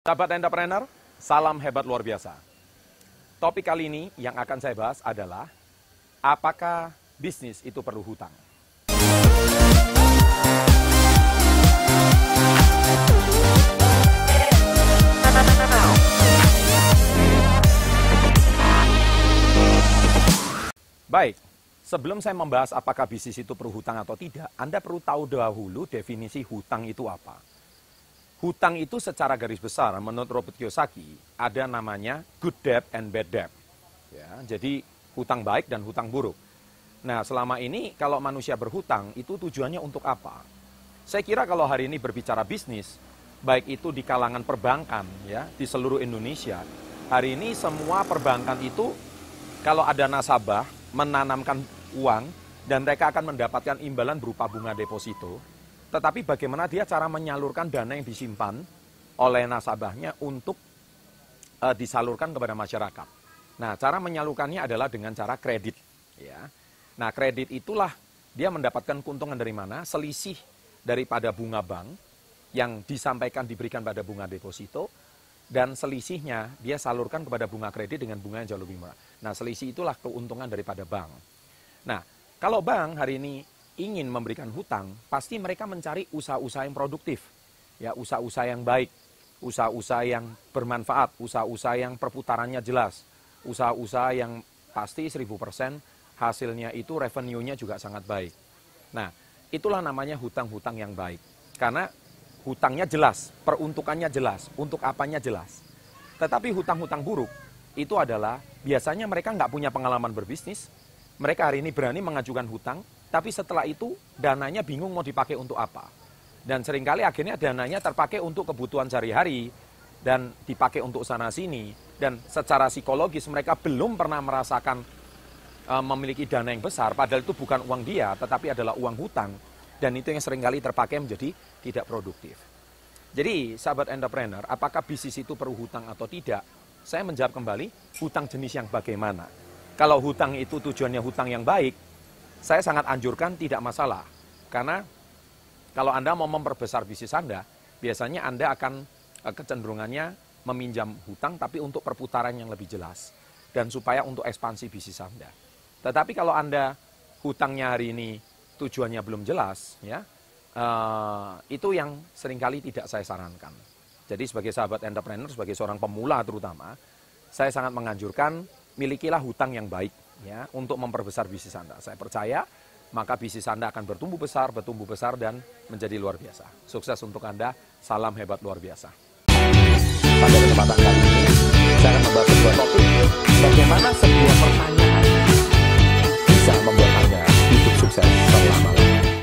Sahabat entrepreneur, salam hebat luar biasa. Topik kali ini yang akan saya bahas adalah apakah bisnis itu perlu hutang? Baik, sebelum saya membahas apakah bisnis itu perlu hutang atau tidak, Anda perlu tahu dahulu definisi hutang itu apa. Hutang itu secara garis besar, menurut Robert Kiyosaki, ada namanya good debt and bad debt. Ya, jadi hutang baik dan hutang buruk. Nah, selama ini kalau manusia berhutang, itu tujuannya untuk apa? Saya kira kalau hari ini berbicara bisnis, baik itu di kalangan perbankan, ya, di seluruh Indonesia, hari ini semua perbankan itu kalau ada nasabah menanamkan uang dan mereka akan mendapatkan imbalan berupa bunga deposito. Tetapi bagaimana dia cara menyalurkan dana yang disimpan oleh nasabahnya untuk uh, disalurkan kepada masyarakat. Nah, cara menyalurkannya adalah dengan cara kredit, ya. Nah, kredit itulah dia mendapatkan keuntungan dari mana? Selisih daripada bunga bank yang disampaikan diberikan pada bunga deposito dan selisihnya dia salurkan kepada bunga kredit dengan bunga yang jauh lebih murah. Nah, selisih itulah keuntungan daripada bank. Nah, kalau bank hari ini ingin memberikan hutang, pasti mereka mencari usaha-usaha yang produktif. Ya, usaha-usaha yang baik, usaha-usaha yang bermanfaat, usaha-usaha yang perputarannya jelas, usaha-usaha yang pasti 1000% hasilnya itu revenue-nya juga sangat baik. Nah, itulah namanya hutang-hutang yang baik. Karena hutangnya jelas, peruntukannya jelas, untuk apanya jelas. Tetapi hutang-hutang buruk itu adalah biasanya mereka nggak punya pengalaman berbisnis, mereka hari ini berani mengajukan hutang, tapi setelah itu dananya bingung mau dipakai untuk apa. Dan sering kali akhirnya dananya terpakai untuk kebutuhan sehari-hari, dan dipakai untuk sana-sini, dan secara psikologis mereka belum pernah merasakan e, memiliki dana yang besar, padahal itu bukan uang dia, tetapi adalah uang hutang, dan itu yang sering kali terpakai menjadi tidak produktif. Jadi, sahabat entrepreneur, apakah bisnis itu perlu hutang atau tidak? Saya menjawab kembali, hutang jenis yang bagaimana? Kalau hutang itu tujuannya hutang yang baik, saya sangat anjurkan tidak masalah. Karena kalau Anda mau memperbesar bisnis Anda, biasanya Anda akan eh, kecenderungannya meminjam hutang tapi untuk perputaran yang lebih jelas. Dan supaya untuk ekspansi bisnis Anda. Tetapi kalau Anda hutangnya hari ini tujuannya belum jelas, ya uh, itu yang sering kali tidak saya sarankan. Jadi sebagai sahabat entrepreneur, sebagai seorang pemula terutama, saya sangat menganjurkan milikilah hutang yang baik ya untuk memperbesar bisnis Anda. Saya percaya maka bisnis Anda akan bertumbuh besar, bertumbuh besar dan menjadi luar biasa. Sukses untuk Anda, salam hebat luar biasa. Pada kesempatan kali ini, saya akan membahas sebuah topik